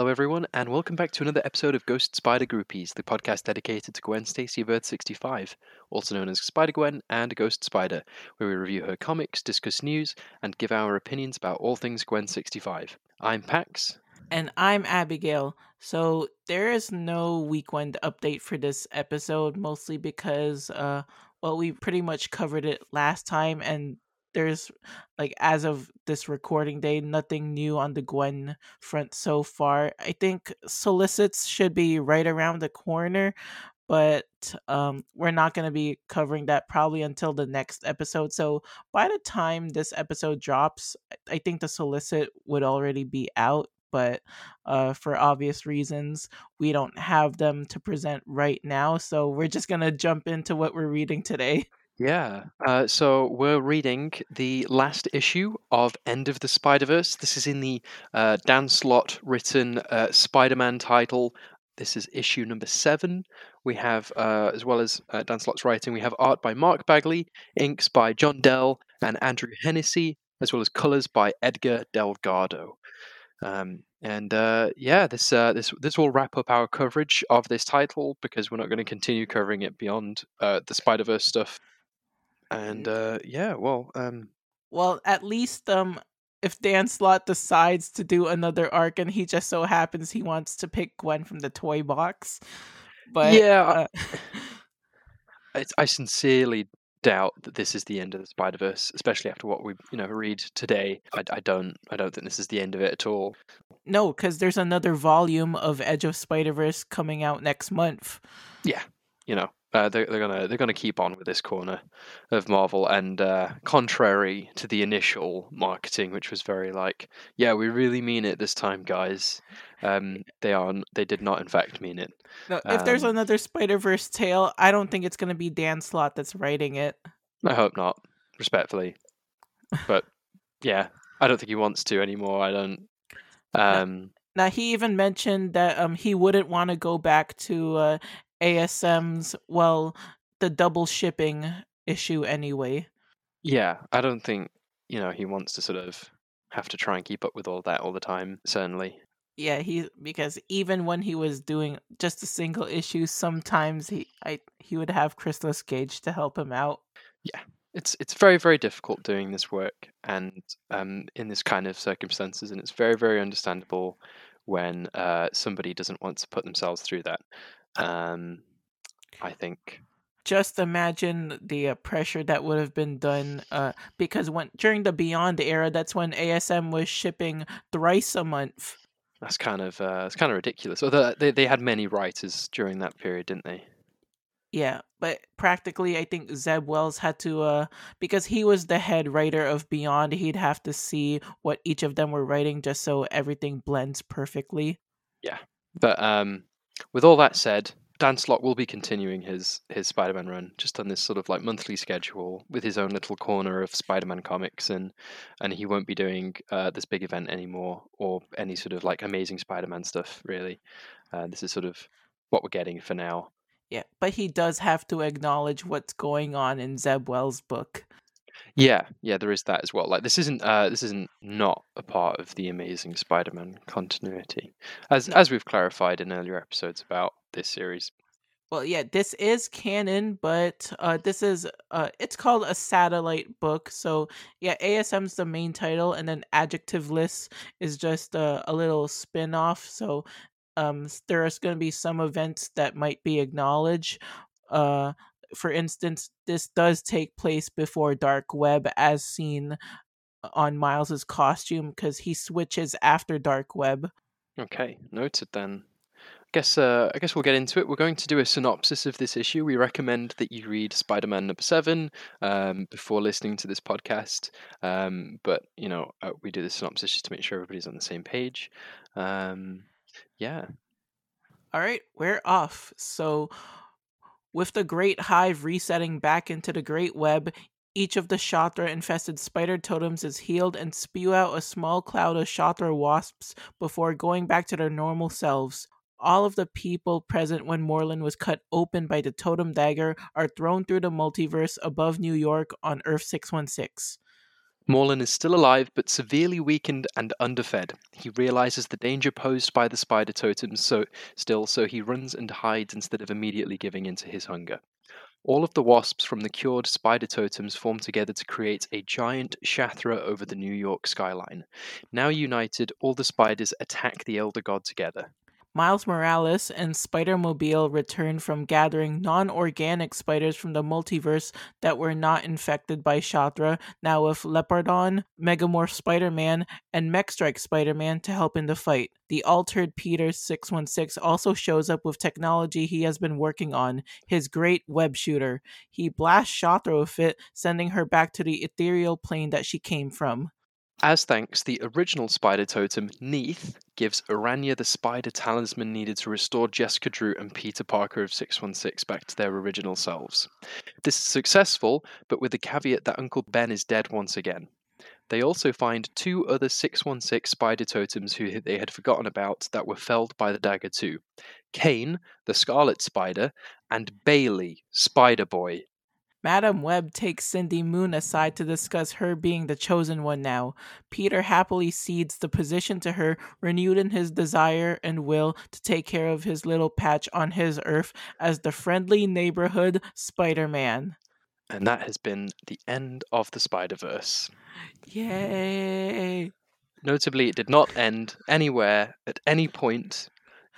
Hello, everyone, and welcome back to another episode of Ghost Spider Groupies, the podcast dedicated to Gwen Stacy of Earth 65, also known as Spider Gwen and Ghost Spider, where we review her comics, discuss news, and give our opinions about all things Gwen 65. I'm Pax. And I'm Abigail. So there is no week one update for this episode, mostly because, uh, well, we pretty much covered it last time, and there's like as of this recording day nothing new on the gwen front so far. I think solicits should be right around the corner but um, we're not going to be covering that probably until the next episode so by the time this episode drops i think the solicit would already be out but uh, for obvious reasons we don't have them to present right now so we're just going to jump into what we're reading today Yeah. Uh, so we're reading the last issue of End of the Spider Verse. This is in the uh, Dan Slott written uh, Spider Man title. This is issue number seven. We have, uh, as well as uh, Dan Slott's writing, we have art by Mark Bagley, inks by John Dell and Andrew Hennessy, as well as colors by Edgar Delgado. Um, and uh, yeah, this uh, this this will wrap up our coverage of this title because we're not going to continue covering it beyond uh, the Spider Verse stuff and uh, yeah, well, um, well, at least um, if Dan Slott decides to do another arc, and he just so happens he wants to pick Gwen from the toy box, but yeah, uh... I, I sincerely doubt that this is the end of the Spider Verse, especially after what we you know read today. I, I don't I don't think this is the end of it at all. No, because there's another volume of Edge of Spider Verse coming out next month. Yeah, you know, uh, they're, they're gonna they're gonna keep on with this corner of Marvel, and uh, contrary to the initial marketing, which was very like, yeah, we really mean it this time, guys. Um, they are they did not in fact mean it. No, if um, there's another Spider Verse tale, I don't think it's gonna be Dan Slott that's writing it. I hope not, respectfully, but yeah, I don't think he wants to anymore. I don't. Um, now, now he even mentioned that um he wouldn't want to go back to uh, ASM's well the double shipping issue anyway. Yeah, I don't think you know he wants to sort of have to try and keep up with all that all the time. Certainly. Yeah, he because even when he was doing just a single issue, sometimes he I he would have Christos Gage to help him out. Yeah, it's it's very very difficult doing this work and um in this kind of circumstances, and it's very very understandable when uh somebody doesn't want to put themselves through that. Um, I think. Just imagine the uh, pressure that would have been done, uh, because when during the Beyond era, that's when ASM was shipping thrice a month. That's kind of uh, it's kind of ridiculous. Although they they had many writers during that period, didn't they? Yeah, but practically, I think Zeb Wells had to, uh, because he was the head writer of Beyond, he'd have to see what each of them were writing just so everything blends perfectly. Yeah, but um, with all that said, Dan Slott will be continuing his his Spider-Man run just on this sort of like monthly schedule with his own little corner of Spider-Man comics, and and he won't be doing uh, this big event anymore or any sort of like amazing Spider-Man stuff. Really, uh, this is sort of what we're getting for now. Yeah, but he does have to acknowledge what's going on in Zeb Wells' book. Yeah, yeah, there is that as well. Like this isn't uh, this isn't not a part of the Amazing Spider-Man continuity, as as we've clarified in earlier episodes about this series. Well, yeah, this is canon, but uh, this is uh, it's called a satellite book. So yeah, ASM's the main title, and then Adjectiveless is just a, a little spin-off. So um, there's going to be some events that might be acknowledged. Uh, for instance, this does take place before Dark Web, as seen on Miles's costume, because he switches after Dark Web. Okay, noted then. I guess uh, I guess we'll get into it. We're going to do a synopsis of this issue. We recommend that you read Spider-Man number seven um, before listening to this podcast. Um, but you know, uh, we do the synopsis just to make sure everybody's on the same page. Um, yeah. All right, we're off. So with the Great Hive resetting back into the Great Web, each of the Shathra infested spider totems is healed and spew out a small cloud of Shathra wasps before going back to their normal selves. All of the people present when Morlun was cut open by the totem dagger are thrown through the multiverse above New York on Earth 616. Morlun is still alive, but severely weakened and underfed. He realizes the danger posed by the spider totems so still, so he runs and hides instead of immediately giving in to his hunger. All of the wasps from the cured spider totems form together to create a giant Shathra over the New York skyline. Now united, all the spiders attack the Elder God together. Miles Morales and Spider Mobile return from gathering non organic spiders from the multiverse that were not infected by Shathra, now with Leopardon, Megamorph Spider Man, and Mechstrike Spider Man to help in the fight. The altered Peter 616 also shows up with technology he has been working on, his great web shooter. He blasts Shathra with it, sending her back to the ethereal plane that she came from. As thanks, the original spider totem, Neith, gives Urania the spider talisman needed to restore Jessica Drew and Peter Parker of 616 back to their original selves. This is successful, but with the caveat that Uncle Ben is dead once again. They also find two other 616 spider totems who they had forgotten about that were felled by the dagger too. Kane, the scarlet spider, and Bailey, Spider Boy, Madam Web takes Cindy Moon aside to discuss her being the chosen one now. Peter happily cedes the position to her, renewed in his desire and will to take care of his little patch on his Earth as the friendly neighborhood Spider Man. And that has been the end of the Spider Verse. Yay! Notably, it did not end anywhere at any point.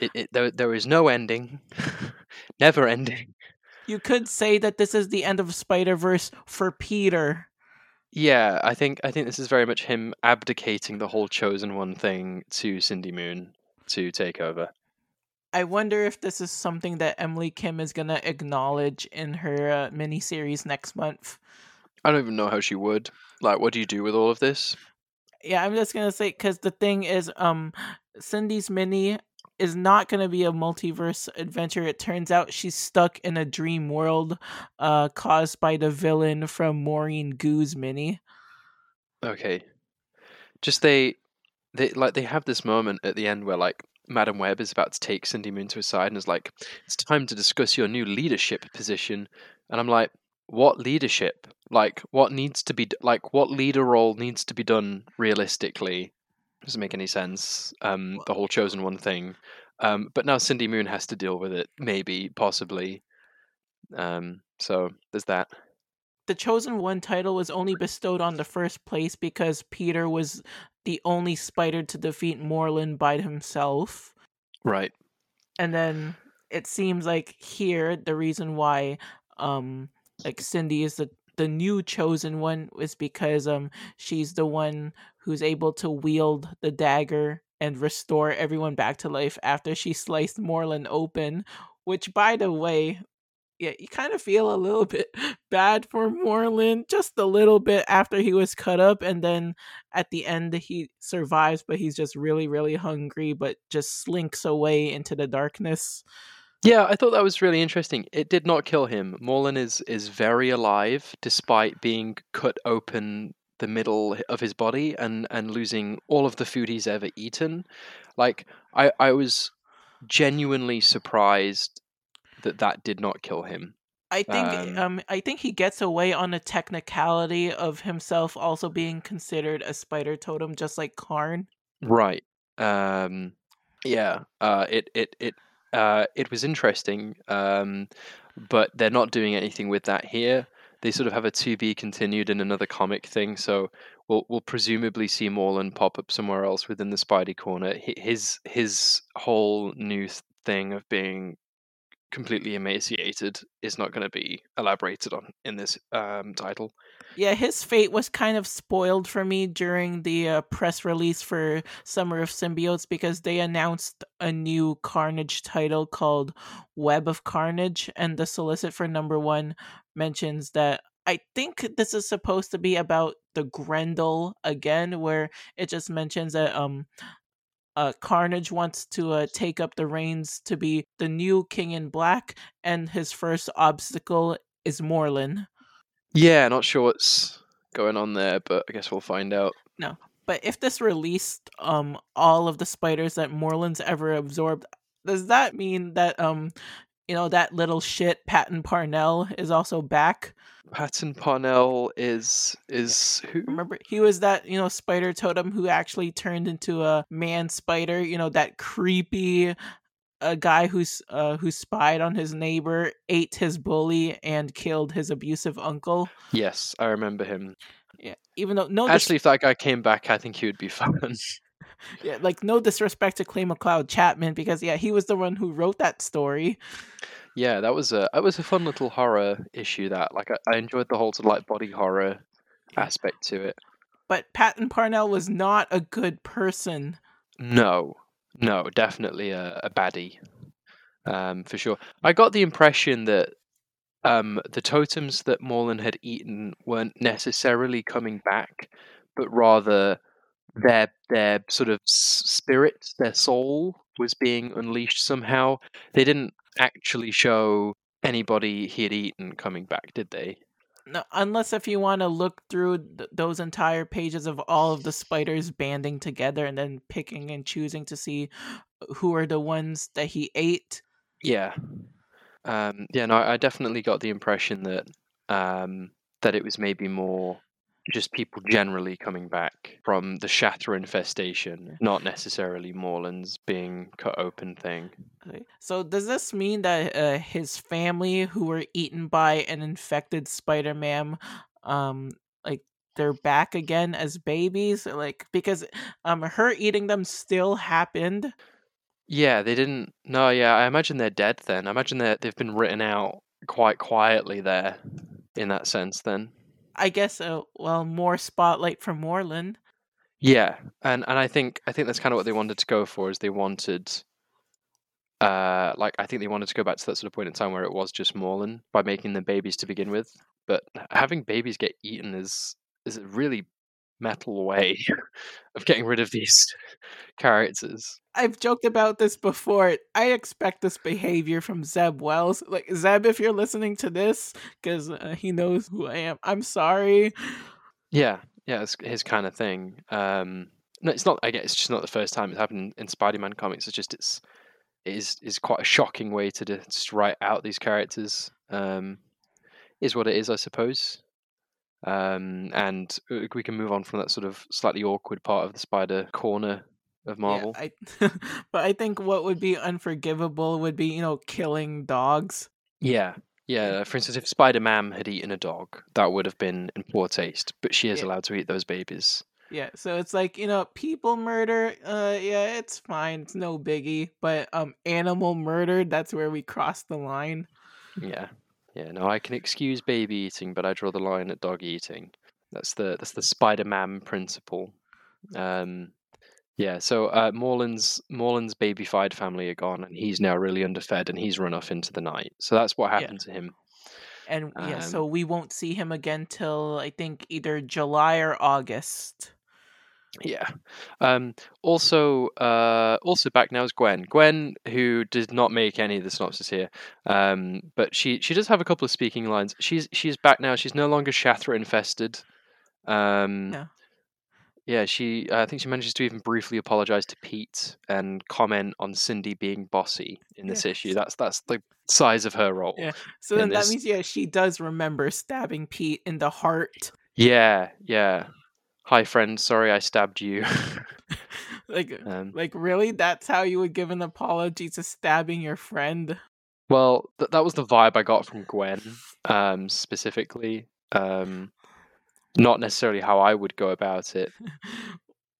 It, it there, there is no ending, never ending you could say that this is the end of Spider Verse for Peter. Yeah, I think I think this is very much him abdicating the whole chosen one thing to Cindy Moon to take over. I wonder if this is something that Emily Kim is gonna acknowledge in her uh, miniseries next month. I don't even know how she would. Like, what do you do with all of this? Yeah, I'm just gonna say because the thing is, um, Cindy's mini is not going to be a multiverse adventure. It turns out she's stuck in a dream world uh, caused by the villain from Maurene Goo's mini. Okay. Just they they like they have this moment at the end where like Madam Web is about to take Cindy Moon to his side and is like, "It's time to discuss your new leadership position." And I'm like, "What leadership? Like, what needs to be like? What leader role needs to be done realistically doesn't make any sense. Um, the whole chosen one thing. Um, but now Cindy Moon has to deal with it, maybe, possibly. Um, so there's that. The chosen one title was only bestowed on the first place because Peter was the only spider to defeat Morlun by himself. Right. And then it seems like here the reason why um like Cindy is the the new chosen one is because um she's the one who's able to wield the dagger and restore everyone back to life after she sliced Morlun open. Which, by the way, yeah, you kind of feel a little bit bad for Morlun, just a little bit after he was cut up, and then at the end he survives, but he's just really, really hungry, but just slinks away into the darkness. Yeah, I thought that was really interesting. It did not kill him. Morlun is is very alive despite being cut open the middle of his body and and losing all of the food he's ever eaten. Like I I was genuinely surprised that that did not kill him. I think um, um, I think he gets away on a technicality of himself also being considered a spider totem just like Karn. Right. Um yeah. Uh it it it uh, it was interesting, um, but they're not doing anything with that here. They sort of have a to be continued in another comic thing, so we'll we'll presumably see Morlun pop up somewhere else within the Spidey corner. His his whole new thing of being completely emaciated is not going to be elaborated on in this um, title. Yeah, his fate was kind of spoiled for me during the uh, press release for Summer of Symbiotes because they announced a new Carnage title called Web of Carnage, and the solicit for number one mentions that I think this is supposed to be about the Grendel again, where it just mentions that um uh, Carnage wants to uh, take up the reins to be the new King in Black, and his first obstacle is Morlun. Yeah, not sure what's going on there, but I guess we'll find out. No, but if this released um all of the spiders that Morlun's ever absorbed, does that mean that um you know that little shit Patton Parnell is also back. Patton Parnell is is who? Remember, he was that you know spider totem who actually turned into a man spider. You know that creepy a guy who's uh, who spied on his neighbor, ate his bully, and killed his abusive uncle. Yes, I remember him. Yeah, even though no, Actually, if that guy came back, I think he would be fun. Yeah, like no disrespect to Clay McLeod Chapman because yeah, he was the one who wrote that story. yeah, that was a that was a fun little horror issue. That like I, I enjoyed the whole sort of like body horror aspect to it. But Patton Parnell was not a good person. No, no, definitely a, a baddie, um, for sure. I got the impression that um, the totems that Morlun had eaten weren't necessarily coming back, but rather their their sort of spirit, their soul, was being unleashed somehow. They didn't actually show anybody he had eaten coming back, did they? No, unless if you want to look through th- those entire pages of all of the spiders banding together and then picking and choosing to see who are the ones that he ate. Yeah. Um, yeah, no, I definitely got the impression that um, that it was maybe more just people generally coming back from the Shathra infestation, not necessarily Morlun's being cut open thing. Okay. So does this mean that uh, his family, who were eaten by an infected Spider-Man, um, like they're back again as babies? Like because um, her eating them still happened. Yeah, they didn't. No, yeah, I imagine they're dead then. I imagine that they've been written out quite quietly there, in that sense. Then. I guess. Uh, well, more spotlight for Morlun. Yeah, and and I think I think that's kind of what they wanted to go for. Is they wanted, uh, like I think they wanted to go back to that sort of point in time where it was just Morlun by making them babies to begin with. But having babies get eaten is is a really metal way of getting rid of these characters. I've joked about this before. I expect this behavior from Zeb Wells. Like Zeb, if you're listening to this, because uh, he knows who I am. I'm sorry. Yeah, yeah, it's his kind of thing. Um, no, it's not. I guess it's just not the first time it's happened in Spider-Man comics. It's just it's it is is quite a shocking way to just write out these characters. Um, is what it is, I suppose. Um, and uh, we can move on from that sort of slightly awkward part of the Spider corner of Marvel. Yeah, I, but I think what would be unforgivable would be you know killing dogs. Yeah, yeah. For instance, if Spider Man had eaten a dog, that would have been in poor taste. But she is Yeah. allowed to eat those babies. Yeah, so it's like you know people murder. Uh, yeah, it's fine. It's no biggie. But um, animal murder. That's where we cross the line. Yeah, yeah. No, I can excuse baby eating, but I draw the line at dog eating. That's the that's the Spider Man principle. Um, yeah. So uh, Morlun's Morlun's babyfied family are gone, and he's now really underfed, and he's run off into the night. So that's what Yeah. happened to him. And yeah, Um, so we won't see him again till I think either July or August. Yeah. Um, also, uh, also back now is Gwen. Gwen, who did not make any of the synopsis here, um, but she she does have a couple of speaking lines. She's she's back now. She's no longer Shathra infested. Um, Yeah. yeah. She I think she manages to even briefly apologize to Pete and comment on Cindy being bossy in this Yeah. issue. That's that's the size of her role. Yeah. So then that means yeah, she does remember stabbing Pete in the heart. Yeah. Yeah. Hi, friend. Sorry, I stabbed you. like um, like really that's how you would give an apology to stabbing your friend? Well, th- that was the vibe I got from Gwen, um, specifically. Um, not necessarily how I would go about it.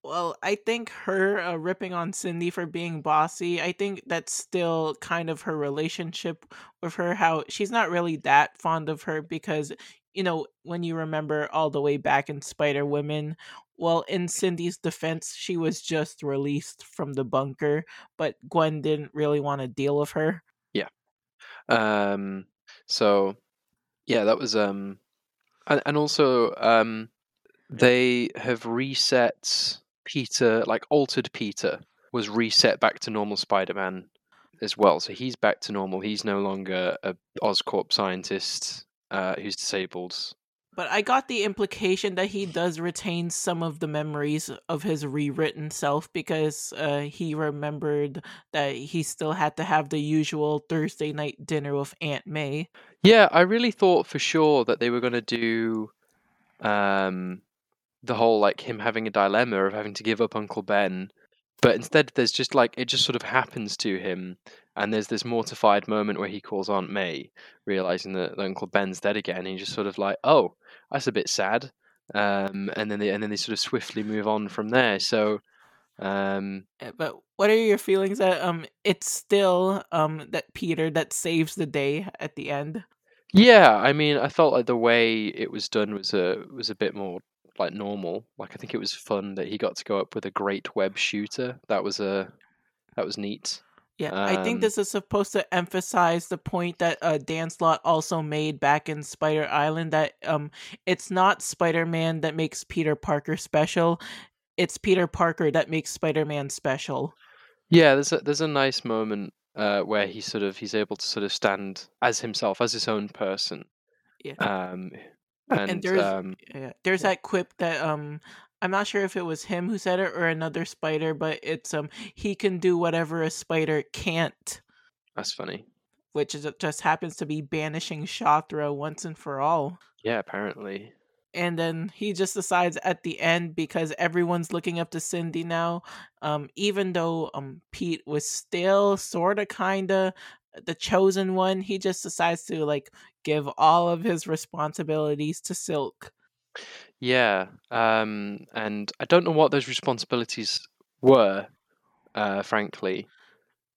Well, I think her uh, ripping on Cindy for being bossy, I think that's still kind of her relationship with her. How she's not really that fond of her because, you know, when you remember all the way back in Spider Women, well, in Cindy's defense, she was just released from the bunker, but Gwen didn't really want to deal with her. Yeah. Um, so, yeah, that was. Um, and, and also, um, they have reset Peter, like altered Peter, was reset back to normal Spider Man as well. So he's back to normal. He's no longer a Oscorp scientist uh, who's disabled. But I got the implication that he does retain some of the memories of his rewritten self because uh, he remembered that he still had to have the usual Thursday night dinner with Aunt May. Yeah, I really thought for sure that they were going to do um, the whole like him having a dilemma of having to give up Uncle Ben, but instead there's just like it just sort of happens to him, and there's this mortified moment where he calls Aunt May, realizing that, Uncle Ben's dead again. And he's just sort of like, "Oh, that's a bit sad," um, and then they and then they sort of swiftly move on from there. So. Um, Uh, But what are your feelings that um it's still um that Peter that saves the day at the end? Yeah, I mean, I felt like the way it was done was a was a bit more like normal. Like I think it was fun that he got to go up with a great web shooter. That was a that was neat. Yeah, I think Um, this is supposed to emphasize the point that uh, Dan Slott also made back in Spider Island that um, it's not Spider Man that makes Peter Parker special. It's Peter Parker that makes Spider Man special. Yeah, there's a there's a nice moment uh, where he sort of he's able to sort of stand as himself, as his own person. Yeah. Um, And and there's- um, Yeah, there's Yeah. that quip that um, I'm not sure if it was him who said it or another spider, but it's um, he can do whatever a spider can't, that's funny. which is just happens to be banishing Shathra once and for all. Yeah, apparently. and then he just decides at the end because everyone's looking up to Cindy now. Um, even though um Pete was still sort of kind of the chosen one, he just decides to like give all of his responsibilities to Silk. Yeah. Um, and I don't know what those responsibilities were, uh, frankly.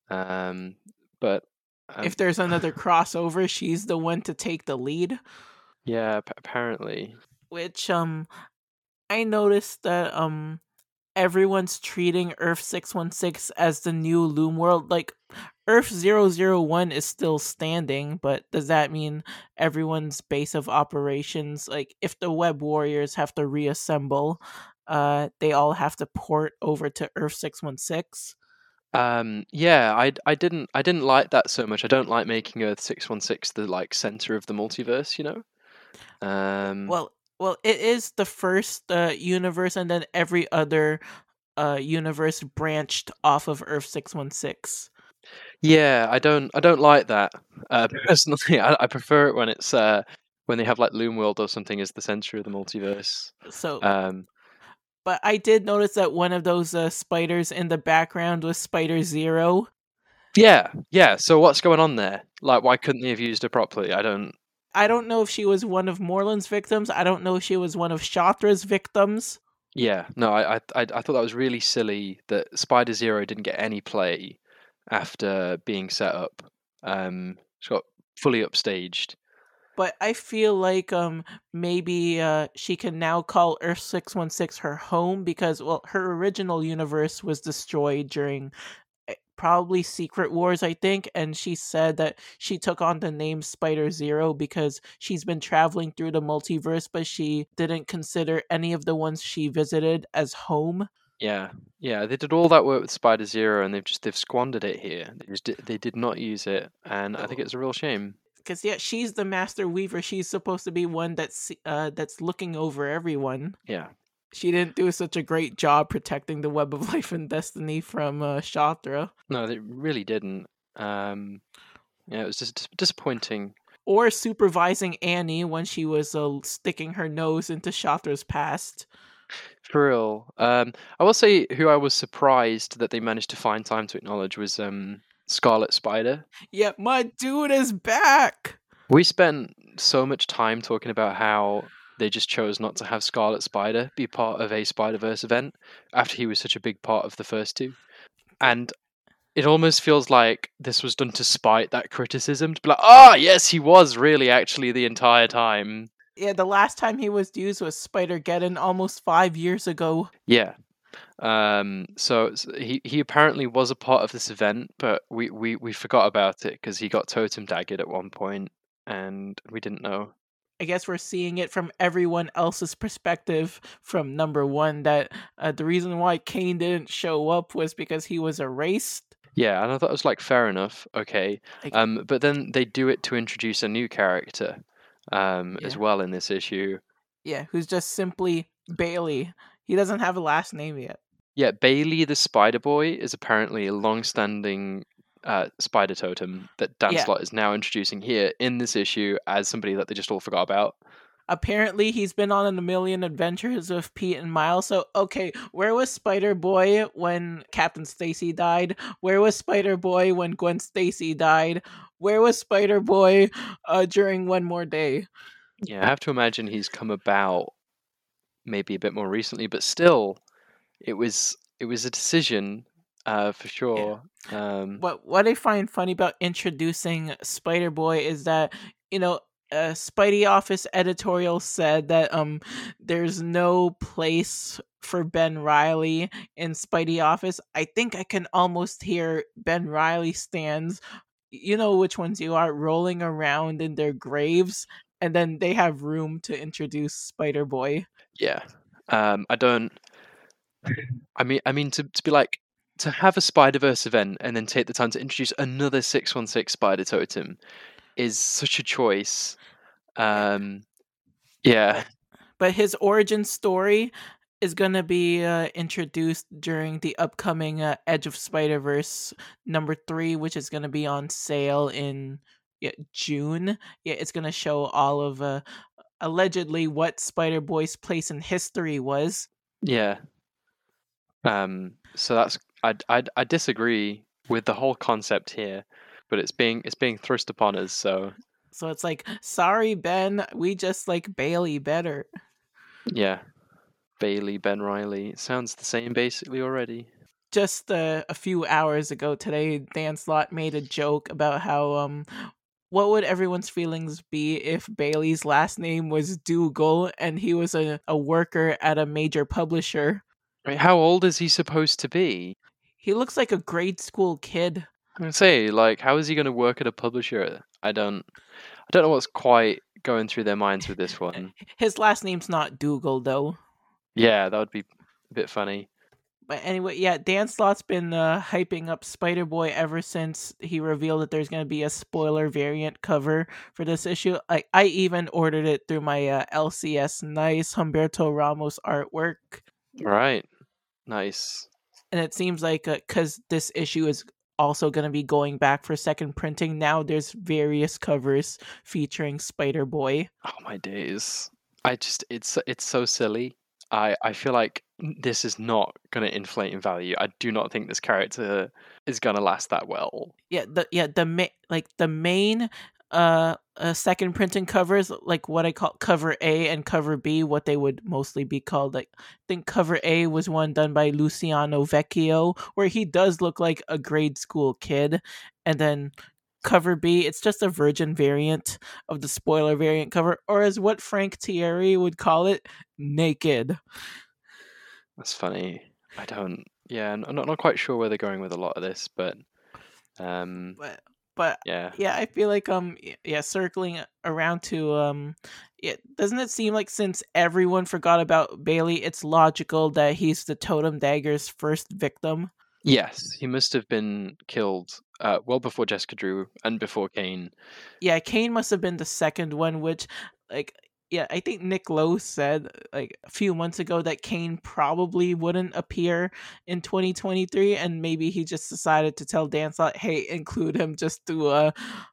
Um, but um, if there's another crossover, she's the one to take the lead. yeah, ap- apparently. Which um, I noticed that um, everyone's treating Earth six one six as the new Loom world. Like Earth 001 is still standing, but does that mean everyone's base of operations, like if the Web Warriors have to reassemble, uh, they all have to port over to Earth 616? Um, yeah, I I didn't I didn't like that so much. I don't like making Earth six one six the like center of the multiverse. You know. Um, Well, well, it is the first uh, universe, and then every other uh, universe branched off of Earth 616. yeah, I don't I don't like that uh, personally. I, I prefer it when it's uh when they have like Loom World or something as the center of the multiverse. So, Um, but I did notice that one of those uh, spiders in the background was Spider Zero. yeah, yeah. So what's going on there? Like, why couldn't they have used it properly? I don't. I don't know if she was one of Morlun's victims. I don't know if she was one of Shathra's victims. Yeah, no, I, I, I thought that was really silly that Spider Zero didn't get any play after being set up. Um, she got fully upstaged. But I feel like um maybe uh she can now call Earth six one six her home because well her original universe was destroyed during probably Secret Wars I think and she said that she took on the name Spider Zero because she's been traveling through the multiverse but she didn't consider any of the ones she visited as home. Yeah, yeah, they did all that work with Spider Zero, and they've just they've squandered it here. They just they did not use it, and I think it's a real shame. Cuz yeah she's the master weaver she's supposed to be one that's uh that's looking over everyone. Yeah, she didn't do such a great job protecting the web of life and destiny from uh, Shathra no, they really didn't. Um, yeah, it was just disappointing. or supervising Annie when she was uh, sticking her nose into Shathra's past. For real. Um, I will say who I was surprised that they managed to find time to acknowledge was um Scarlet Spider. Yeah, my dude is back. We spent so much time talking about how they just chose not to have Scarlet Spider be part of a Spider Verse event after he was such a big part of the first two. And it almost feels like this was done to spite that criticism to be like, ah, yes, he was really actually the entire time. Yeah, the last time he was used was Spider Geddon almost five years ago. Yeah. Um, so, he he apparently was a part of this event, but we we, we forgot about it because he got totem daggered at one point, and we didn't know. I guess we're seeing it from everyone else's perspective from number one that uh, the reason why Kane didn't show up was because he was erased. Yeah, and I thought it was like fair enough, okay. Um, but then they do it to introduce a new character, um, as well in this issue. Yeah, who's just simply Bailey. He doesn't have a last name yet. Yeah, Bailey the Spider Boy is apparently a long-standing uh, spider totem that Dan Yeah. Slott is now introducing here in this issue as somebody that they just all forgot about. Apparently, he's been on a million adventures with Pete and Miles. So, okay, where was Spider Boy when Captain Stacy died? Where was Spider Boy when Gwen Stacy died? Where was Spider Boy uh, during One More Day? Yeah, I have to imagine he's come about maybe a bit more recently, but still, it was it was a decision uh, for sure. Um, What what I find funny about introducing Spider Boy is that you know uh, Spidey Office editorial said that um there's no place for Ben Riley in Spidey Office. I think I can almost hear Ben Riley stands. You know which ones you are rolling around in their graves, and then they have room to introduce Spider Boy. yeah, um, I don't. I mean, I mean to to be like to have a Spider Verse event and then take the time to introduce another six one six Spider Totem is such a choice. Um, yeah, but his origin story is going to be uh, introduced during the upcoming uh, Edge of Spider Verse number three, which is going to be on sale in yeah, June. Yeah, it's going to show all of uh, allegedly what Spider Boy's place in history was. yeah. Um, so that's I I I disagree with the whole concept here, but it's being it's being thrust upon us. So So it's like, sorry, Ben, we just like Bailey better. yeah, Bailey Ben Riley it sounds the same basically already. just uh, a few hours ago today, Dan Slott made a joke about how um what would everyone's feelings be if Bailey's last name was Dougal and he was a, a worker at a major publisher? Right, how old is he supposed to be? He looks like a grade school kid. I'm gonna say, like, how is he going to work at a publisher? I don't, I don't know what's quite going through their minds with this one. His last name's not Dougal though. Yeah, that would be a bit funny. But anyway, yeah, Dan Slott's been uh, hyping up Spider Boy ever since he revealed that there's going to be a spoiler variant cover for this issue. I, I even ordered it through my uh, LCS Nice Humberto Ramos artwork. Right, nice. And it seems like uh, because this issue is also going to be going back for second printing, now there's various covers featuring Spider Boy. Oh my days! I just, it's, it's so silly. I, I feel like this is not going to inflate in value. I do not think this character is going to last that well. Yeah, the yeah the ma- like the main uh, uh second printing covers like what I call cover A and cover B, what they would mostly be called. Like I think cover A was one done by Luciano Vecchio, where he does look like a grade school kid, and then cover B, it's just a virgin variant of the spoiler variant cover, or as what Frank Thierry would call it, naked. That's funny. I don't. Yeah, I'm not not quite sure where they're going with a lot of this, but um, But but yeah, yeah i feel like um yeah circling around to um yeah doesn't it seem like since everyone forgot about bailey it's logical that he's the totem dagger's first victim yes, he must have been killed uh, well before Jessica Drew and before Kane. yeah kane must have been the second one which like yeah i think nick lowe said like a few months ago that kane probably wouldn't appear in 2023 and maybe he just decided to tell dan slott hey include him just to uh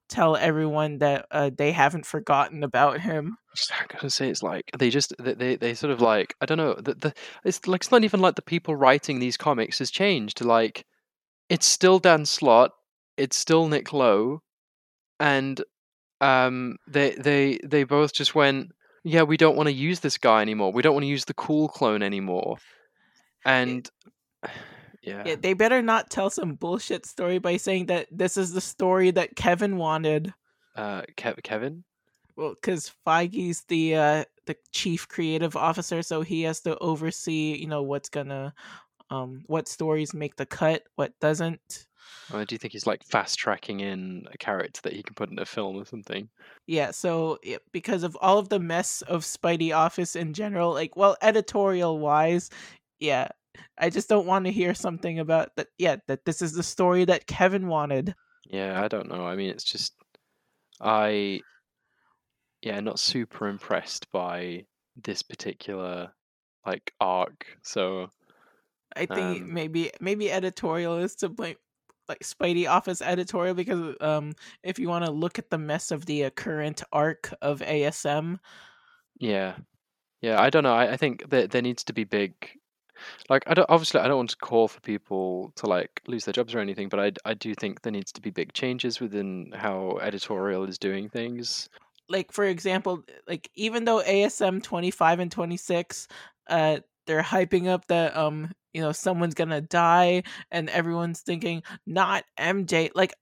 tell everyone that uh, they haven't forgotten about him I'm gonna say it's like they just they they, they sort of like I don't know the, the it's like it's not even like the people writing these comics has changed. Like it's still Dan Slott, it's still Nick Lowe, and um they they they both just went yeah we don't want to use this guy anymore. We don't want to use the cool clone anymore, and yeah Yeah, they better not tell some bullshit story by saying that this is the story that Kevin wanted. uh Kev- Kevin Well, because Feige's the uh, the chief creative officer, so he has to oversee, you know, what's gonna, um, what stories make the cut, what doesn't. Or do you think he's like fast tracking in a character that he can put in a film or something? Yeah, so because of all of the mess of Spidey Office in general, like, well, editorial wise, yeah, I just don't want to hear something about that. Yeah, that this is the story that Kevin wanted. Yeah, I don't know. I mean, it's just I yeah, not super impressed by this particular like arc. So I think Um, maybe maybe editorial is to blame like Spidey office editorial because um if you want to look at the mess of the uh, current arc of ASM, yeah, yeah. I don't know. I, I think that there needs to be big. Like, I don't obviously I don't want to call for people to like lose their jobs or anything, but I I do think there needs to be big changes within how editorial is doing things. like for example, like even though ASM 25 and 26 uh they're hyping up that um you know someone's to die and everyone's thinking not MJ like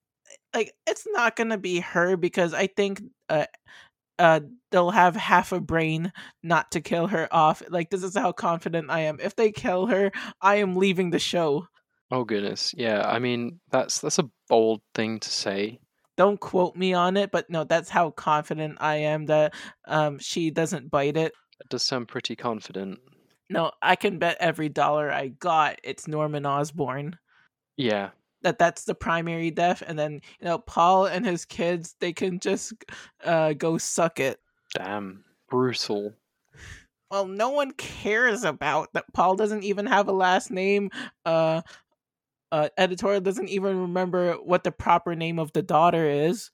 like it's not to be her because I think uh uh they'll have half a brain not to kill her off. Like this is how confident I am. If they kill her, I am leaving the show. Oh goodness, yeah. I mean, that's that's a bold thing to say. Don't quote me on it, but no, that's how confident I am that um she doesn't bite it. It does sound pretty confident. No, I can bet every dollar I got it's Norman Osborn. Yeah, That that's the primary death, and then you know Paul and his kids they can just uh go suck it. damn, brutal. well no one cares about that paul doesn't even have a last name uh uh editorial doesn't even remember what the proper name of the daughter is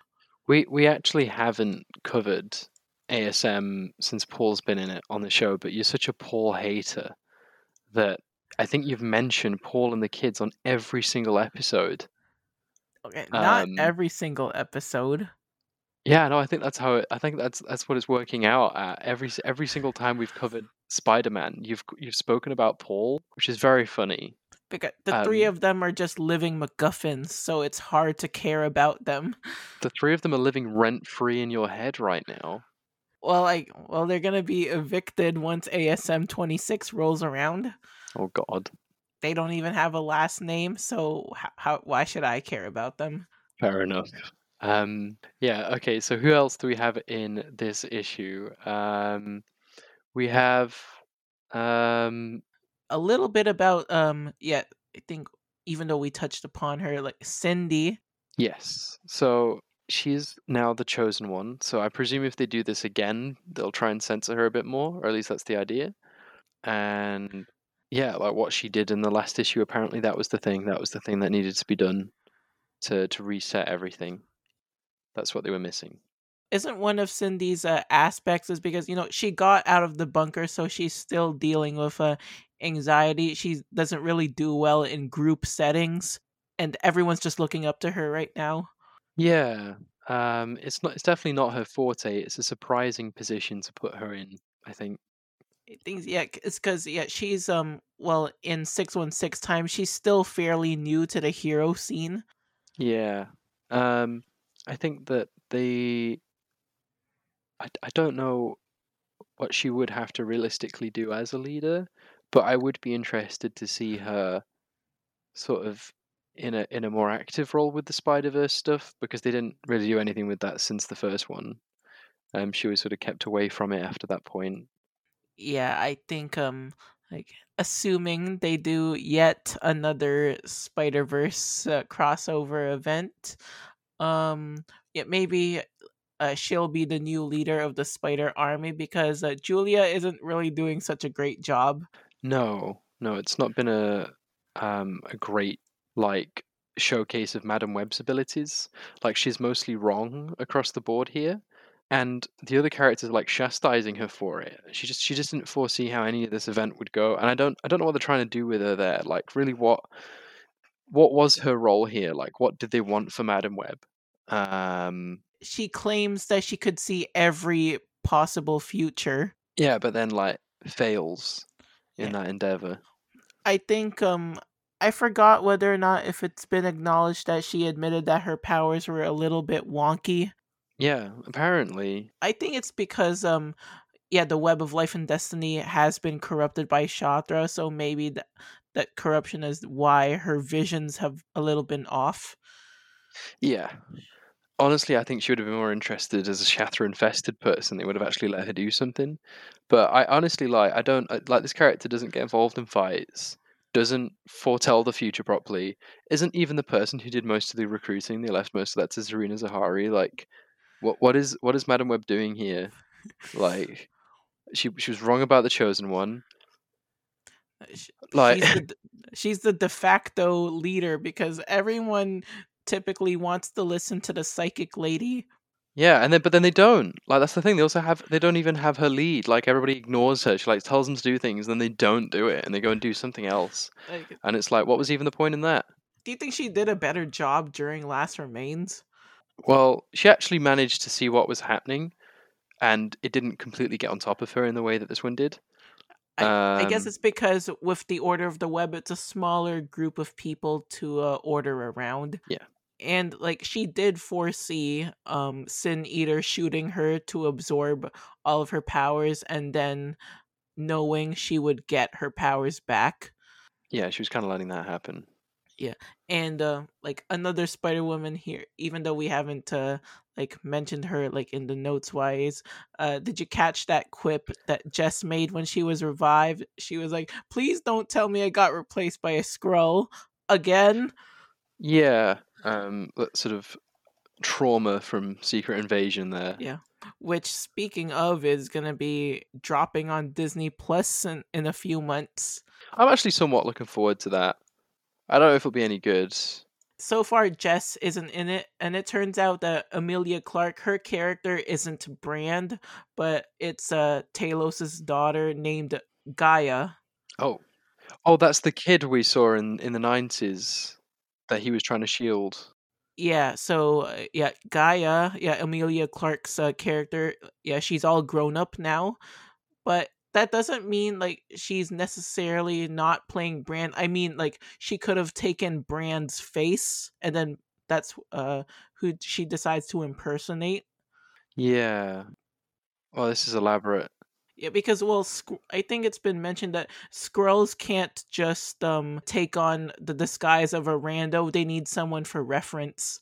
We we actually haven't covered ASM since Paul's been in it on the show, but you're such a Paul hater that I think you've mentioned Paul and the kids on every single episode. okay not Um, every single episode Yeah, no, I think that's how it, I think that's that's what it's working out at. Every every single time we've covered Spider-Man, you've you've spoken about Paul, which is very funny. because the three Um, of them are just living macguffins so it's hard to care about them The three of them are living rent free in your head right now. Well like well they're gonna be evicted once asm 26 rolls around Oh God, they don't even have a last name so how, how why should i care about them fair enough. Um, yeah, okay. So who else do we have in this issue? Um, we have um, a little bit about um yeah i think even though we touched upon her like cindy yes. So she's now the chosen one. So I presume if they do this again, they'll try and censor her a bit more, or at least that's the idea. And yeah, like what she did in the last issue, apparently that was the thing. That was the thing that needed to be done to to reset everything. That's what they were missing. isn't one of cindy's uh, aspects is because you know she got out of the bunker so she's still dealing with uh, anxiety she doesn't really do well in group settings and everyone's just looking up to her right now Yeah. Um, it's not. It's definitely not her forte. It's a surprising position to put her in. I think. things yeah it's because yeah she's um well in 616 time she's still fairly new to the hero scene Yeah. Um, I think that the. I, I don't know what she would have to realistically do as a leader, but I would be interested to see her sort of in a in a more active role with the Spider Verse stuff because they didn't really do anything with that since the first one. Um, she was sort of kept away from it after that point. yeah i think um like assuming they do yet another spider verse uh, crossover event um yeah maybe uh, she'll be the new leader of the spider army because uh, julia isn't really doing such a great job No, no, it's not been a um a great like showcase of Madam Web's abilities. Like she's mostly wrong across the board here, and the other characters are like chastising her for it. She just she just didn't foresee how any of this event would go, and I don't I don't know what they're trying to do with her there. Like really, what what was her role here? Like what did they want for Madam Web? Um, she claims that she could see every possible future yeah, but then like fails in Yeah. that endeavor. I think um I forgot whether or not if it's been acknowledged that she admitted that her powers were a little bit wonky. Yeah, apparently. I think it's because um yeah, the web of life and destiny has been corrupted by Shathra, so maybe that that corruption is why her visions have a little been off. Yeah. Honestly, I think she would have been more interested as a Shathra infested person. They would have actually let her do something. But I honestly like I don't like this character doesn't get involved in fights, doesn't foretell the future properly, isn't even the person who did most of the recruiting. They left most of that to Zarina Zahari. Like What what is what is Madam Web doing here? Like, she she was wrong about the chosen one. Uh, like- she's, the, she's the de facto leader because everyone typically wants to listen to the psychic lady. Yeah, and then but then they don't. Like that's the thing. They also have they don't even have her lead. Like everybody ignores her. She like tells them to do things, and then they don't do it, and they go and do something else. Like, And it's like, what was even the point in that? do you think she did a better job during Last Remains? Well, she actually managed to see what was happening, and it didn't completely get on top of her in the way that this one did. I guess Um, it's because with the Order of the Web, it's a smaller group of people to uh, order around. Yeah. And like she did foresee um Sin Eater shooting her to absorb all of her powers and then knowing she would get her powers back. Yeah, she was kind of letting that happen. Yeah. And uh like another Spider Woman here, even though we haven't uh like mentioned her like in the notes wise, uh did you catch that quip that Jess made when she was revived? She was like, Please don't tell me I got replaced by a Skrull again. Yeah, um, that sort of trauma from Secret Invasion there. Yeah. Which speaking of is gonna be dropping on Disney Plus in, in a few months. I'm actually somewhat looking forward to that. I don't know if it'll be any good. so far Jess isn't in it, and it turns out that Emilia Clarke, her character isn't Brand, but it's uh Talos's daughter named Gaia. Oh, oh, that's the kid we saw in in the nineties that he was trying to shield. Yeah, so uh, yeah, Gaia, yeah, Emilia Clarke's uh, character, yeah, she's all grown up now, but that doesn't mean like she's necessarily not playing Brand. I mean, like she could have taken Brand's face, and then that's uh who she decides to impersonate. Yeah. Well, this is elaborate. Yeah, because well, Sk- I think it's been mentioned that Skrulls can't just um take on the disguise of a rando. They need someone for reference.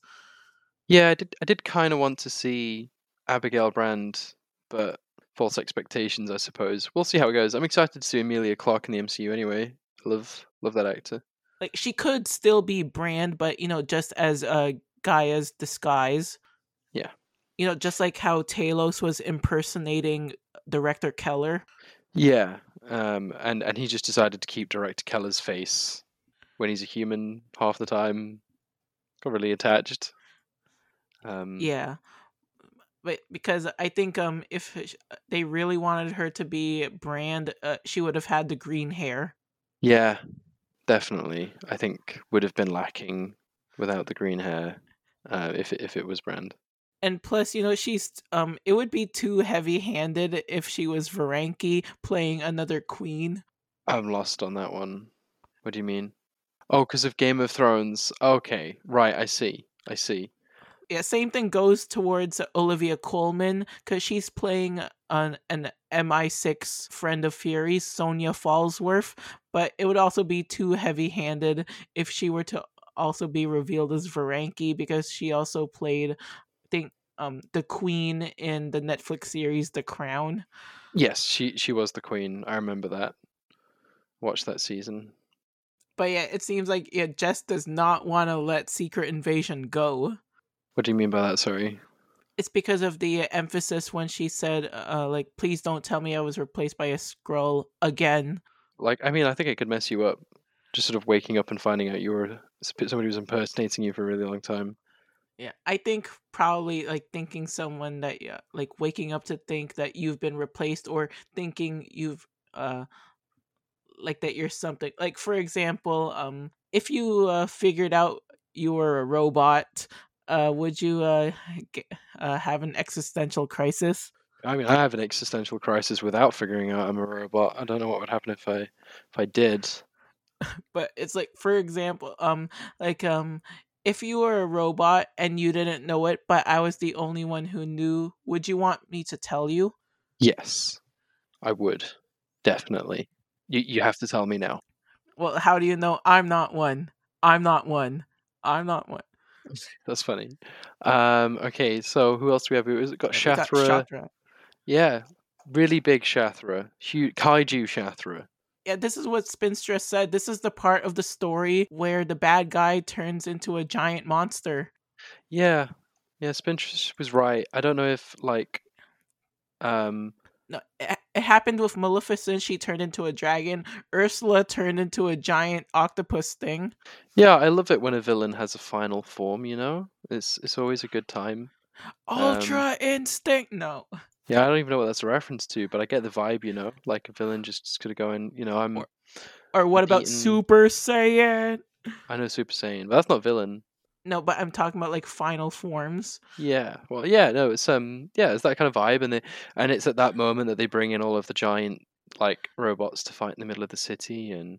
Yeah, I did. I did kind of want to see Abigail Brand, but false expectations, I suppose. We'll see how it goes. I'm excited to see Emilia Clarke in the MCU anyway. Love, love that actor. Like she could still be Brand, but you know, just as uh Gaia's disguise. Yeah. You know, just like how Talos was impersonating director Keller. Yeah, um, and and he just decided to keep Director Keller's face when he's a human half the time. Got really attached. Um, Yeah. But because I think um if they really wanted her to be Brand, uh, she would have had the green hair. Yeah, definitely. I think would have been lacking without the green hair uh, if if it was Brand. And plus you know she's um it would be too heavy-handed if she was Veranke playing another queen I'm lost on that one. What do you mean? Oh, because of Game of Thrones. Okay, right. I see. I see. yeah same thing goes towards olivia colman because she's playing an, an mi6 friend of fury's sonya falsworth but it would also be too heavy-handed if she were to also be revealed as Veranke because she also played um the queen in the netflix series the crown Yes, she she was the queen. I remember that. Watched that season. But yeah, it seems like yeah, Jess does not want to let Secret Invasion go. What do you mean by that? Sorry. It's because of the emphasis when she said, uh, like, please don't tell me I was replaced by a Skrull again. Like, I mean, I think it could mess you up. Just sort of waking up and finding out you were somebody was impersonating you for a really long time. Yeah, I think probably like thinking someone that yeah, like waking up to think that you've been replaced or thinking you've uh like that you're something like for example, um if you uh figured out you were a robot, uh would you uh, g- uh have an existential crisis? I mean, I have an existential crisis without figuring out I'm a robot. I don't know what would happen if I if I did. but it's like for example um like um if you were a robot and you didn't know it but i was the only one who knew would you want me to tell you Yes, I would definitely. You you have to tell me now. well how do you know i'm not one i'm not one i'm not one That's funny. Um, okay, so who else do we have? We've got Shathra. Yeah, really big Shathra. Huge kaiju Shathra. Yeah this is what spinstress said this is the part of the story where the bad guy turns into a giant monster Yeah, Yeah, Spinstress was right. I don't know if like um No, it, it happened with Maleficent. She turned into a dragon. Ursula turned into a giant octopus thing. yeah, I love it when a villain has a final form, you know? It's it's always a good time. Ultra instinct. No. Yeah, I don't even know what that's a reference to, but I get the vibe, you know, like a villain just, just gonna go and you know, I'm Or- Or what about Super Saiyan? I know Super Saiyan, but that's not villain. No, but I'm talking about like final forms. Yeah, well, yeah, no, it's um, yeah, it's that kind of vibe, and they, and it's at that moment that they bring in all of the giant like robots to fight in the middle of the city, and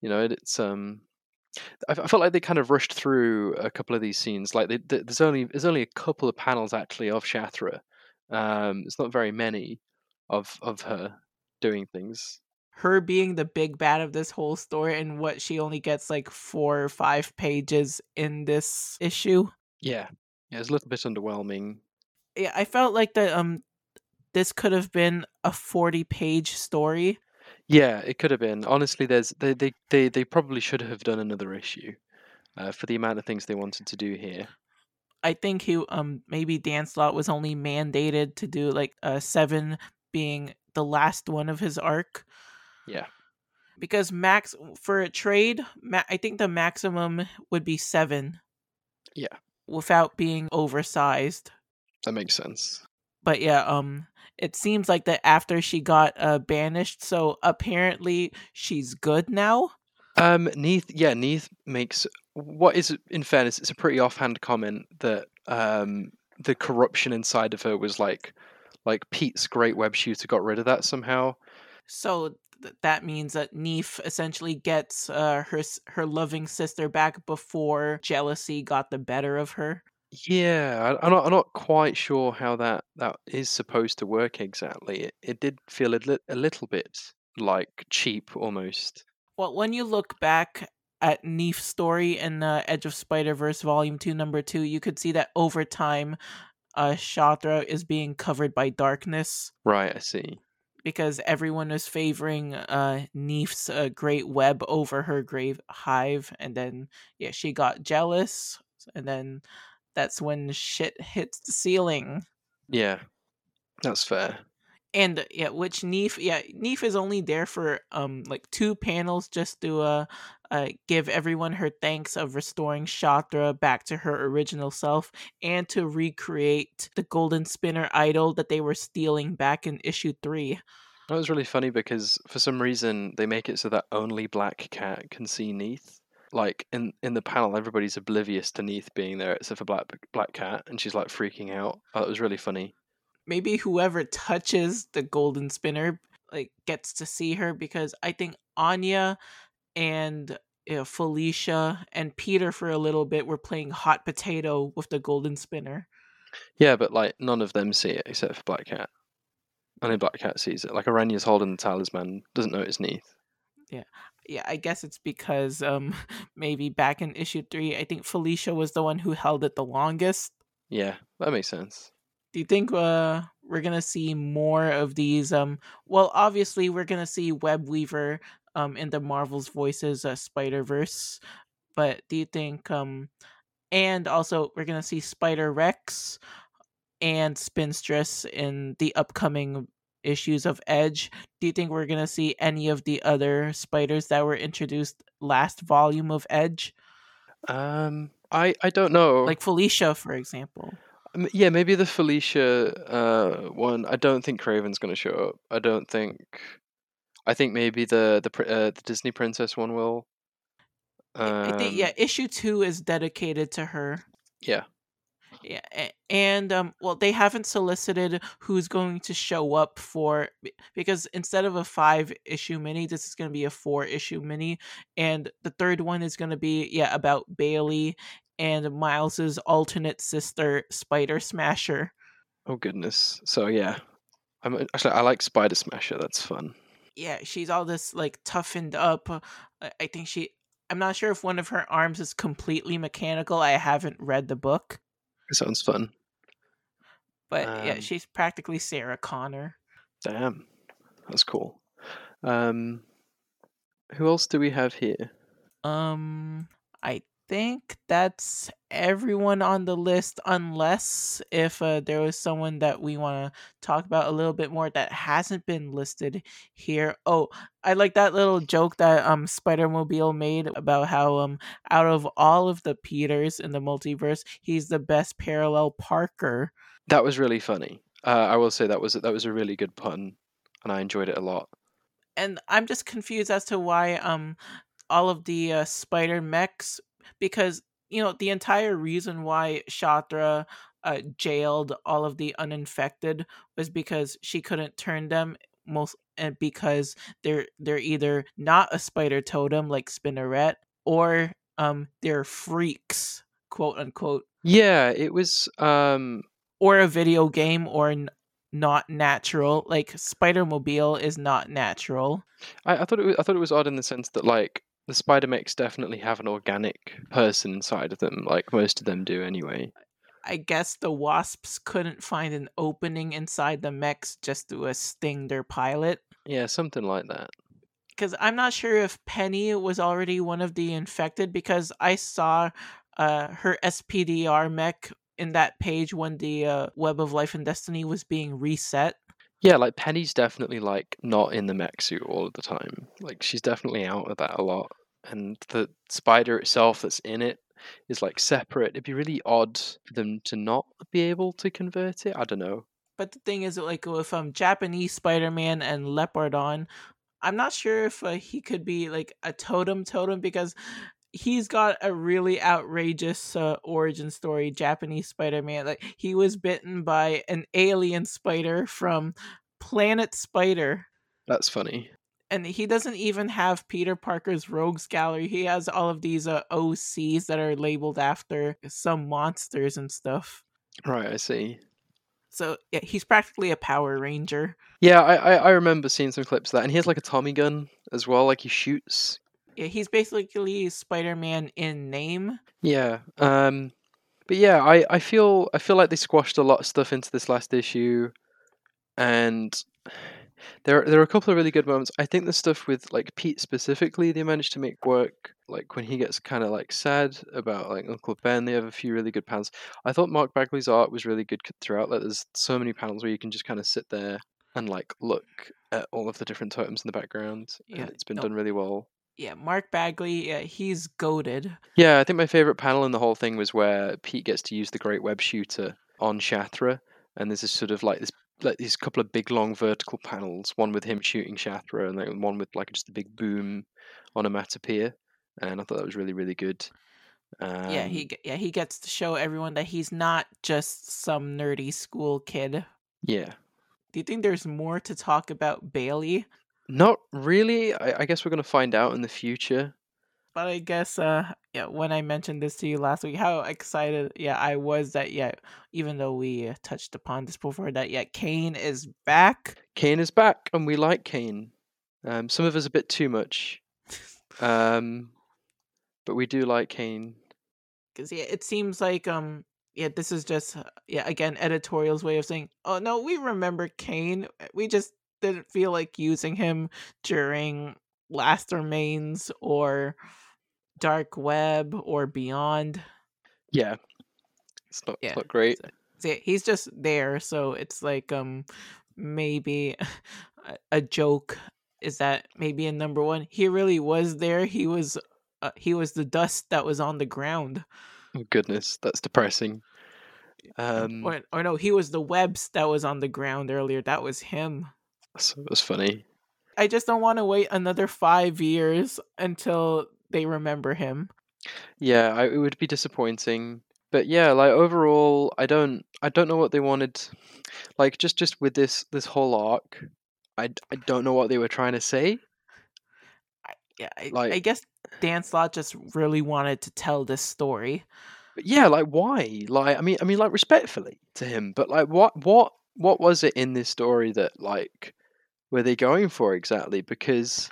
you know, it, it's um, I, felt like they kind of rushed through a couple of these scenes. Like, they, th there's only there's only a couple of panels actually of Shathra. Um, it's not very many of of her doing things. Her being the big bad of this whole story, and what she only gets like four or five pages in this issue. Yeah, yeah, it's a little bit underwhelming. Yeah, I felt like that. Um, this could have been a forty-page story. Yeah, it could have been. Honestly, there's they they they, they probably should have done another issue uh, for the amount of things they wanted to do here. I think he um maybe Dan Slott was only mandated to do like uh seven being the last one of his arc. Yeah, because max for a trade ma- I think the maximum would be 7 Yeah. without being oversized. That makes sense. but yeah um it seems like that after she got uh banished so apparently she's good now Um, Neith, yeah, Neith makes what is, in fairness, it's a pretty offhand comment that um the corruption inside of her was like, like Pete's great web shooter got rid of that somehow. so th- that means that Neith essentially gets uh her her loving sister back before jealousy got the better of her Yeah, I, I'm not, I'm not quite sure how that that is supposed to work exactly. It, it did feel a, li- a little bit like cheap almost. Well, when you look back at Neith's story in uh, Edge of Spider Verse Volume Two, Number Two, you could see that over time, uh, Shathra is being covered by darkness Right, I see. because everyone is favoring uh, Neith's uh, great web over her grave hive, and then yeah, she got jealous, and then that's when shit hits the ceiling. Yeah, that's fair. And yeah which neith yeah neith is only there for um like two panels just to uh, uh give everyone her thanks of restoring shathra back to her original self and to recreate the golden spinner idol that they were stealing back in issue three That was really funny because for some reason they make it so that only Black Cat can see Neith. Like in in the panel, everybody's oblivious to Neith being there except for Black Black Cat, and she's like freaking out. Oh, that was really funny. Maybe whoever touches the golden spinner like gets to see her because i think anya and you know, felicia and peter for a little bit were playing hot potato with the golden spinner Yeah, but like none of them see it except for Black Cat. Only Black Cat sees it. Like Araña's holding the talisman, doesn't notice Neith. yeah i guess it's because um maybe back in issue three i think felicia was the one who held it the longest Yeah, that makes sense. Do you think uh we're gonna see more of these um well obviously we're gonna see web weaver um in the marvel's voices uh, spider verse but do you think um and also we're gonna see spider rex and spinstress in the upcoming issues of edge. Do you think we're gonna see any of the other spiders that were introduced last volume of edge? Um, I I don't know. like felicia for example yeah, maybe the Felicia uh one. I don't think Craven's going to show up. I don't think. I think maybe the the uh, the Disney princess one will. I think Um, yeah, issue two is dedicated to her. Yeah. Yeah, and um, well, they haven't solicited who's going to show up for because instead of a five issue mini, this is going to be a four issue mini, and the third one is going to be yeah about Bailey and Miles's alternate sister Spider Smasher. Oh goodness. So yeah, I'm actually I like Spider Smasher. That's fun. Yeah, she's all this like toughened up. uh, I think she. I'm not sure if one of her arms is completely mechanical. I haven't read the book. It sounds fun. But yeah, Um, she's practically Sarah Connor. Damn, that's cool. Um, who else do we have here? Um, I think that's everyone on the list, unless if uh, there was someone that we want to talk about a little bit more that hasn't been listed here. Oh, I like that little joke that um Spider Mobile made about how um out of all of the Peters in the multiverse, he's the best parallel Parker. That was really funny. Uh, I will say that was that was a really good pun, and I enjoyed it a lot. And I'm just confused as to why um all of the uh, spider mechs because you know the entire reason why Shathra uh, jailed all of the uninfected was because she couldn't turn them most and because they're they're either not a spider totem like Spinneret or um they're freaks quote unquote. Yeah, it was um or a video game or n- not natural like Spider Mobile is not natural. I, I thought it was I thought it was odd in the sense that like the spider mechs definitely have an organic person inside of them, like most of them do anyway. I guess the wasps couldn't find an opening inside the mechs just to uh, sting their pilot. Yeah, something like that. Because I'm not sure if Penny was already one of the infected, because I saw uh, her SPDR mech in that page when the uh, Web of Life and Destiny was being reset. Yeah, like Penny's definitely like not in the mech suit all of the time. Like she's definitely out of that a lot. And the spider itself that's in it is like separate. It'd be really odd for them to not be able to convert it. I don't know. But the thing is, like with um Japanese Spider-Man and Leopardon, I'm not sure if uh, he could be like a totem totem because he's got a really outrageous uh, origin story japanese spider-man like he was bitten by an alien spider from planet spider That's funny. and he doesn't even have peter parker's rogues gallery he has all of these uh, ocs that are labeled after some monsters and stuff Right, I see. so yeah he's practically a power ranger Yeah, I, I, I remember seeing some clips of that. And he has like a Tommy gun as well, like he shoots. Yeah he's basically spider-man in name Yeah. Um but yeah, I, I feel I feel like they squashed a lot of stuff into this last issue and there there are a couple of really good moments. I think the stuff with like Pete specifically they managed to make work. Like when he gets kind of like sad about like Uncle Ben, they have a few really good panels. I thought Mark Bagley's art was really good throughout. Like there's so many panels where you can just kind of sit there and like look at all of the different totems in the background. Yeah, and it's been no. done really well. Yeah mark bagley yeah, he's goaded Yeah, I think my favorite panel in the whole thing was where Pete gets to use the Great Web Shooter on Shathra, and there's this sort of like this like these couple of big long vertical panels, one with him shooting Shathra, and then one with like just a big boom onomatopoeia, and I thought that was really really good. Um, yeah he yeah he gets to show everyone that he's not just some nerdy school kid yeah. do you think there's more to talk about bailey Not really. I, I guess we're gonna find out in the future. but i guess uh yeah when i mentioned this to you last week how excited yeah i was that yeah even though we uh, touched upon this before that yeah kane is back Kane is back, and we like Kane. Um, some of us a bit too much, um, but we do like Kane. because yeah it seems like um yeah this is just uh, yeah again editorial's way of saying oh no we remember kane we just didn't feel like using him during last remains or dark web or beyond Yeah, it's not, Yeah, it's not great. So, he's just there so it's like um maybe a, a joke is that maybe in number one he really was there he was uh, he was the dust that was on the ground Oh goodness, that's depressing. Um, or, or no, he was the webs that was on the ground earlier. That was him. So it was funny. I just don't want to wait another five years until they remember him. Yeah, I, it would be disappointing. But yeah, like overall, I don't, I don't know what they wanted. Like just, just with this, this whole arc, I, I don't know what they were trying to say. Yeah, I, I guess Dan Slott just really wanted to tell this story. But yeah, like why? Like, I mean, I mean, like respectfully to him, but like, what, what, what was it in this story that like were they going for exactly? Because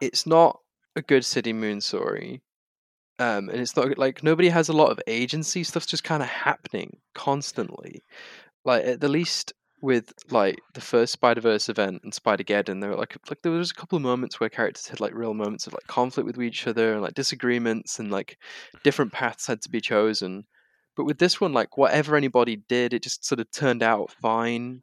it's not a good Cindy Moon story. Um, and it's not like nobody has a lot of agency. Stuff's just kind of happening constantly. Like at the least with like the first Spider Verse event and Spider Geddon, there were like like there was a couple of moments where characters had like real moments of like conflict with each other and like disagreements and like different paths had to be chosen. But with this one, like whatever anybody did, it just sort of turned out fine.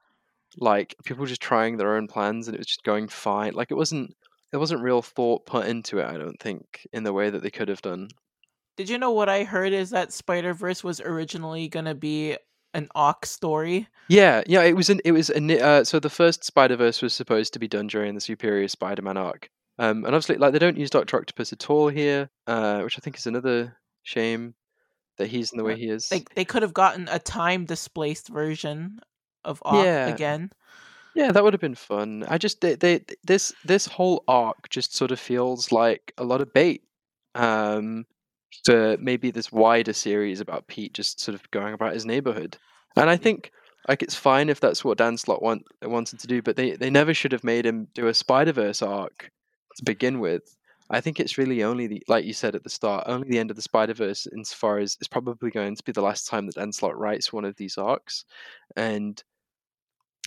Like people just trying their own plans and it was just going fine. Like it wasn't there wasn't real thought put into it, I don't think, in the way that they could have done. Did you know what I heard is that Spider Verse was originally gonna be an Ock story? Yeah, yeah, it was an it was a uh, so the first Spider Verse was supposed to be done during the Superior Spider Man arc, um, and obviously like they don't use Doctor Octopus at all here, uh, which I think is another shame that he's in the way he is. Like they could have gotten a time displaced version of Ock Yeah. again. Yeah, that would have been fun. I just they, they this this whole arc just sort of feels like a lot of bait. Um for maybe this wider series about Pete just sort of going about his neighborhood. And I think like it's fine if that's what Dan Slott want, wanted to do, but they, they never should have made him do a Spider Verse arc to begin with. I think it's really only the like you said at the start, only the end of the Spider Verse, insofar as it's probably going to be the last time that Dan Slott writes one of these arcs. And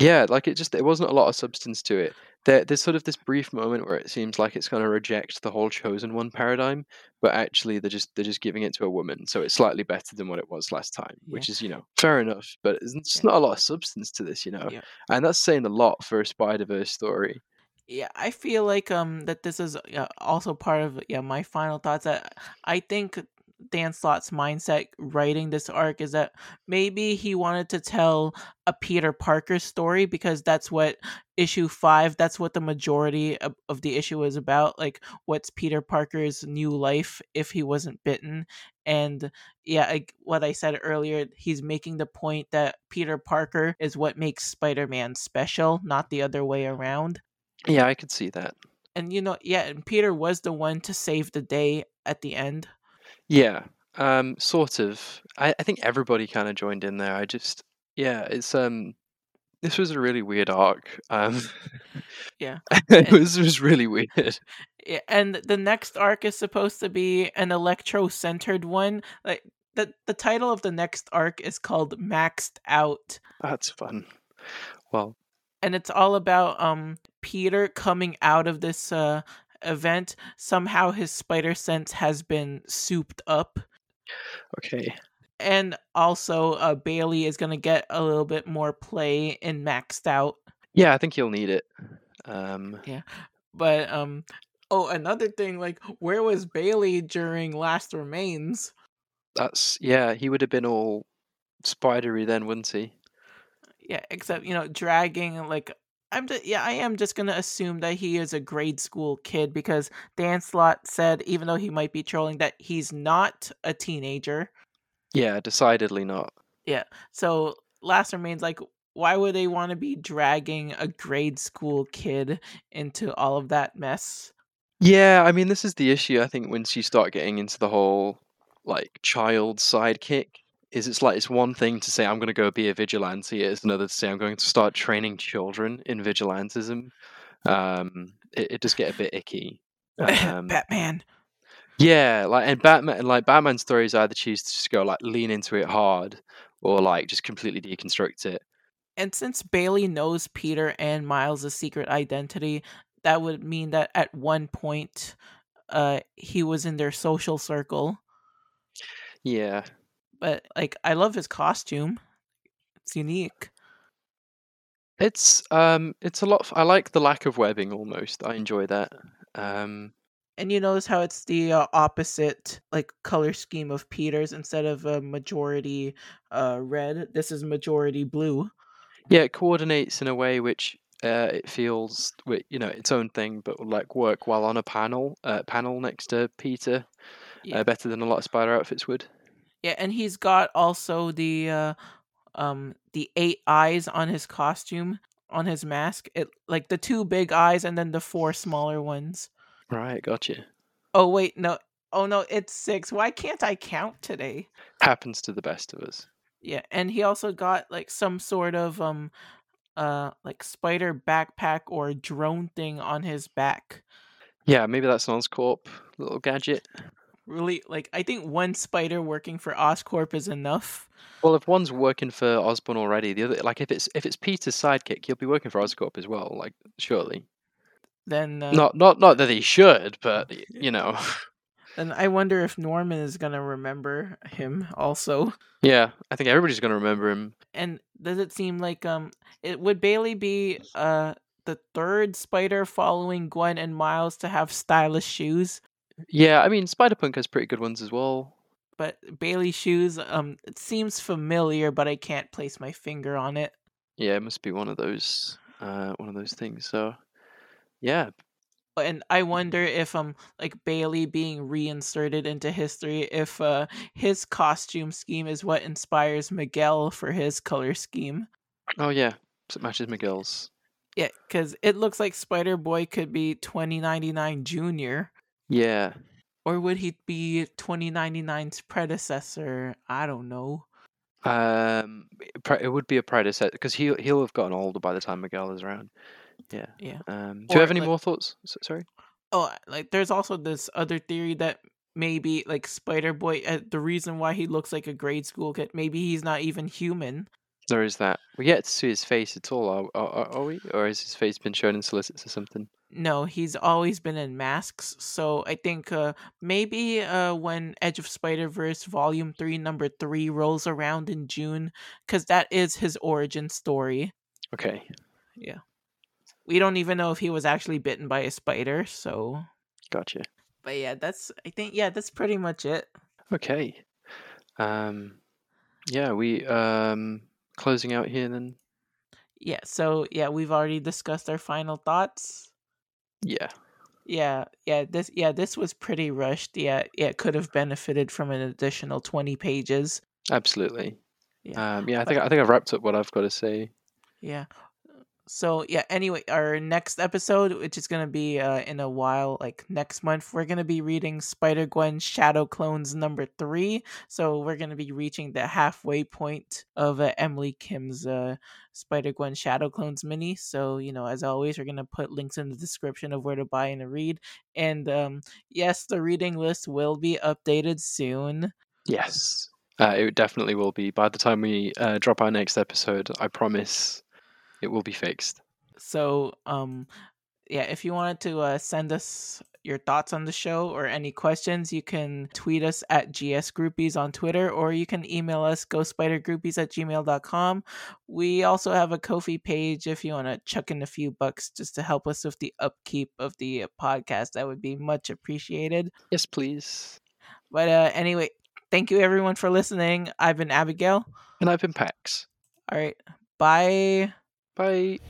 yeah, like it just it wasn't a lot of substance to it. There, there's sort of this brief moment where it seems like it's going to reject the whole chosen one paradigm, but actually they're just they're just giving it to a woman, so it's slightly better than what it was last time, which is you know fair enough. But it's just Yeah. not a lot of substance to this, you know, Yeah. and that's saying a lot for a Spider Verse story. Yeah, I feel like um that this is yeah, also part of yeah my final thoughts. That I think Dan Slott's mindset writing this arc is that maybe he wanted to tell a Peter Parker story because that's what issue five. That's what the majority of, of the issue is about. Like, what's Peter Parker's new life if he wasn't bitten? And yeah, like what I said earlier, he's making the point that Peter Parker is what makes Spider-Man special, not the other way around Yeah, I could see that. and you know yeah and peter was the one to save the day at the end Yeah, um, sort of. I, I think everybody kind of joined in there. I just, yeah, it's um, this was a really weird arc. Um, Yeah, it and- was it was really weird. Yeah, and the next arc is supposed to be an electro centered one like the the title of the next arc is called maxed out That's fun. Well, and it's all about um peter coming out of this uh event somehow his spider sense has been souped up okay. and also uh bailey is gonna get a little bit more play in maxed out Yeah, I think he'll need it. Um, Yeah. But um oh another thing like where was Bailey during Last Remains? that's yeah. He would have been all spidery then, wouldn't he? Yeah, except you know dragging like I'm just yeah, I am just going to assume that he is a grade school kid because Dan Slott said even though he might be trolling that he's not a teenager. Yeah, decidedly not. Yeah. So Last Remains like why would they want to be dragging a grade school kid into all of that mess? Yeah, I mean, this is the issue. I think once you start getting into the whole like child sidekick, is it's like it's one thing to say I'm going to go be a vigilante. It's another to say I'm going to start training children in vigilantism. Um, it, it does get a bit icky. Um, Batman. yeah, like and Batman, like Batman stories either choose to just go like lean into it hard, or like just completely deconstruct it. And since Bailey knows Peter and Miles' secret identity, that would mean that at one point uh he was in their social circle. Yeah, But like I love his costume. It's unique. it's um, it's a lot. I like the lack of webbing almost. I enjoy that. Um, And you notice how it's the uh, opposite like color scheme of Peter's instead of a majority uh red, this is majority blue. yeah, it coordinates in a way which uh, it feels, you know, its own thing, but like work while on a panel, uh, panel next to Peter, Yeah. uh, better than a lot of spider outfits would. Yeah, and he's got also the uh um the eight eyes on his costume, on his mask. It like the two big eyes and then the four smaller ones. Right, gotcha. Oh wait, no. Oh no, it's six. Why can't I count today? Happens to the best of us. Yeah, and he also got like some sort of um uh like spider backpack or drone thing on his back. Yeah, maybe that's an Oscorp little gadget. Really like I think one spider working for Oscorp is enough. Well, if one's working for Osborn already, the other like if it's if it's Peter's sidekick, he'll be working for Oscorp as well. Like surely, Then uh, not not not that he should, but you know, And I wonder if Norman is gonna remember him also. yeah, I think everybody's gonna remember him. And does it seem like um it would Bailey be uh the third spider following Gwen and Miles to have stylish shoes? Yeah, I mean, Spider Punk has pretty good ones as well. But Bailey shoes, um, it seems familiar, but I can't place my finger on it. Yeah, it must be one of those uh one of those things. So, yeah, and I wonder if um like Bailey being reinserted into history if uh his costume scheme is what inspires Miguel for his color scheme. oh yeah, so it matches Miguel's. Yeah, cuz it looks like Spider Boy could be 2099 Junior Yeah, or would he be 2099's predecessor? I don't know. um, it would be a predecessor because he'll he'll have gotten older by the time Miguel is around. Yeah. Yeah. Um, do you have any like- more thoughts? Sorry. Oh, like there's also this other theory that maybe like Spider Boy uh, the reason why he looks like a grade school kid maybe he's not even human. There is that. We get to see his face at all, are, are, are we? Or has his face been shown in solicits or something? No, he's always been in masks. So I think uh, maybe uh, when Edge of Spider Verse Volume Three, Number Three rolls around in June, because that is his origin story. Okay. Yeah. We don't even know if he was actually bitten by a spider. So, Gotcha. but yeah, that's I think yeah, that's pretty much it. Okay. Um, yeah, we um closing out here then. Yeah. So yeah, we've already discussed our final thoughts. Yeah. Yeah, yeah, this yeah, this was pretty rushed. Yeah, yeah, it could have benefited from an additional twenty pages. Absolutely. Yeah. Um, yeah, I think I think I've wrapped up what I've got to say. Yeah. So yeah, anyway, our next episode, which is gonna be uh, in a while, like next month, we're gonna be reading Spider Gwen Shadow Clones number three. So we're gonna be reaching the halfway point of uh, Emily Kim's uh, Spider Gwen Shadow Clones mini. So you know, as always, we're gonna put links in the description of where to buy and to read. And um, yes, the reading list will be updated soon. Yes. Uh, it definitely will be. By the time we uh, drop our next episode, I promise it will be fixed. So, um, yeah, if you wanted to uh, send us your thoughts on the show or any questions, you can tweet us at GS Groupies on Twitter or you can email us ghostspidergroupies at gmail.com. We also have a Kofi page if you want to chuck in a few bucks just to help us with the upkeep of the uh, podcast. That would be much appreciated. Yes, please. But uh, anyway, thank you everyone for listening. I've been Abigail. And I've been Pax. All right, bye. Bye.